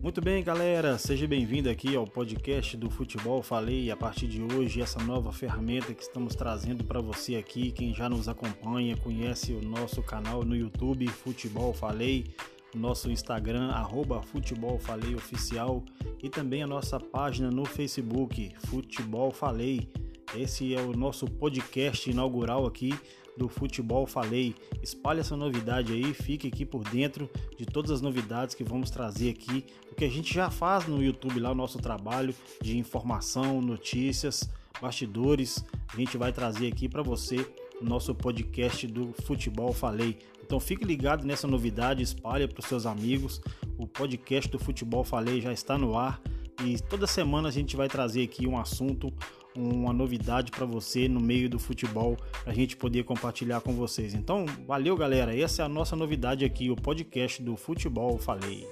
Muito bem, galera, seja bem-vindo aqui ao podcast do Futebol Falei. A partir de hoje, essa nova ferramenta que estamos trazendo para você aqui, quem já nos acompanha, conhece o nosso canal no YouTube Futebol Falei, nosso Instagram arroba Futebol Falei Oficial e também a nossa página no Facebook Futebol Falei. Esse é o nosso podcast inaugural aqui do Futebol Falei. Espalhe essa novidade aí, fique aqui por dentro de todas as novidades que vamos trazer aqui, o que a gente já faz no YouTube lá, o nosso trabalho de informação, notícias, bastidores. A gente vai trazer aqui para você o nosso podcast do Futebol Falei. Então fique ligado nessa novidade, espalhe para os seus amigos. O podcast do Futebol Falei já está no ar e toda semana a gente vai trazer aqui um assunto uma novidade para você no meio do futebol, para a gente poder compartilhar com vocês. Então, valeu, galera. Essa é a nossa novidade aqui, o podcast do Futebol Falei.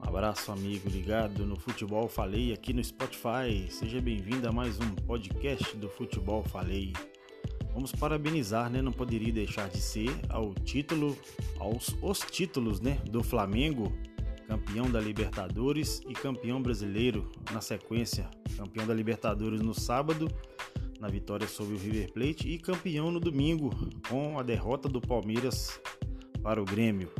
Abraço, amigo ligado no Futebol Falei aqui no Spotify. Seja bem-vindo a mais um podcast do Futebol Falei. Vamos parabenizar, né? Não poderia deixar de ser ao título, aos os títulos, né? Do Flamengo, campeão da Libertadores e campeão brasileiro na sequência. Campeão da Libertadores no sábado, na vitória sobre o River Plate e campeão no domingo com a derrota do Palmeiras para o Grêmio.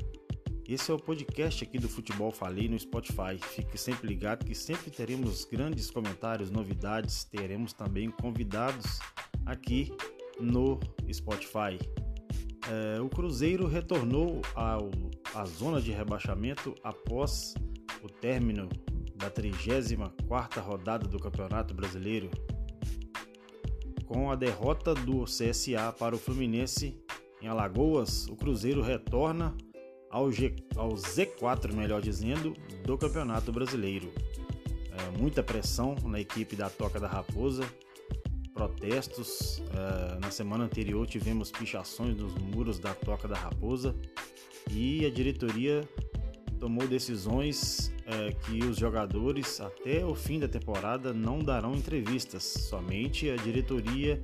Esse é o podcast aqui do Futebol Falei no Spotify. Fique sempre ligado que sempre teremos grandes comentários, novidades, teremos também convidados aqui no Spotify. É, o Cruzeiro retornou ao, à zona de rebaixamento após o término da 34ª rodada do Campeonato Brasileiro. Com a derrota do CSA para o Fluminense em Alagoas, o Cruzeiro retorna ao, G, ao Z4, melhor dizendo, do Campeonato Brasileiro. É, muita pressão na equipe da Toca da Raposa, protestos. Uh, na semana anterior tivemos pichações nos muros da Toca da Raposa e a diretoria tomou decisões uh, que os jogadores até o fim da temporada não darão entrevistas. Somente a diretoria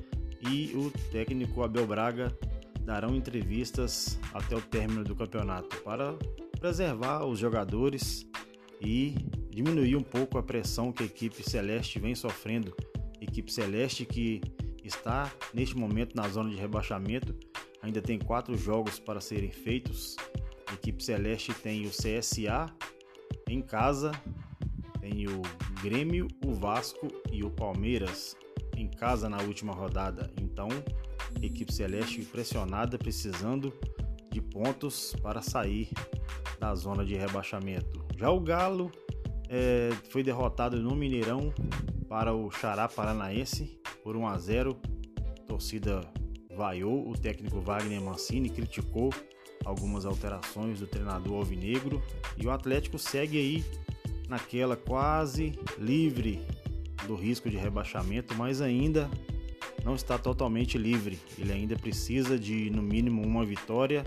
e o técnico Abel Braga darão entrevistas até o término do campeonato para preservar os jogadores e diminuir um pouco a pressão que a equipe celeste vem sofrendo equipe celeste que está neste momento na zona de rebaixamento. Ainda tem quatro jogos para serem feitos. A equipe celeste tem o CSA em casa, tem o Grêmio, o Vasco e o Palmeiras em casa na última rodada. Então, equipe celeste pressionada, precisando de pontos para sair da zona de rebaixamento. Já o Galo é, foi derrotado no Mineirão para o Xará Paranaense por 1 a 0. A torcida vaiou, o técnico Wagner Mancini criticou algumas alterações do treinador alvinegro e o Atlético segue aí naquela quase livre do risco de rebaixamento, mas ainda não está totalmente livre. Ele ainda precisa de no mínimo uma vitória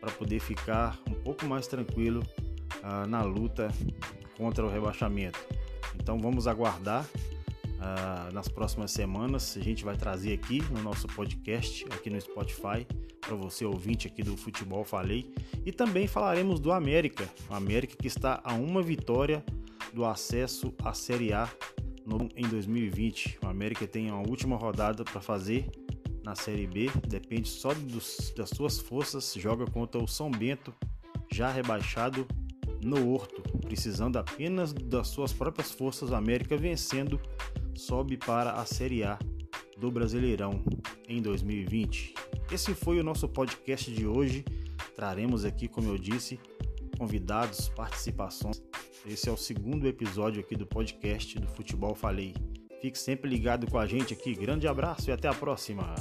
para poder ficar um pouco mais tranquilo uh, na luta contra o rebaixamento. Então vamos aguardar. Uh, nas próximas semanas a gente vai trazer aqui no nosso podcast, aqui no Spotify, para você ouvinte aqui do Futebol Falei. E também falaremos do América, o América que está a uma vitória do acesso à Série A no, em 2020. O América tem a última rodada para fazer na Série B, depende só dos, das suas forças, joga contra o São Bento, já rebaixado no Horto, precisando apenas das suas próprias forças, o América vencendo, sobe para a Série A do Brasileirão em 2020. Esse foi o nosso podcast de hoje. Traremos aqui, como eu disse, convidados, participações. Esse é o segundo episódio aqui do podcast do Futebol Falei. Fique sempre ligado com a gente aqui. Grande abraço e até a próxima.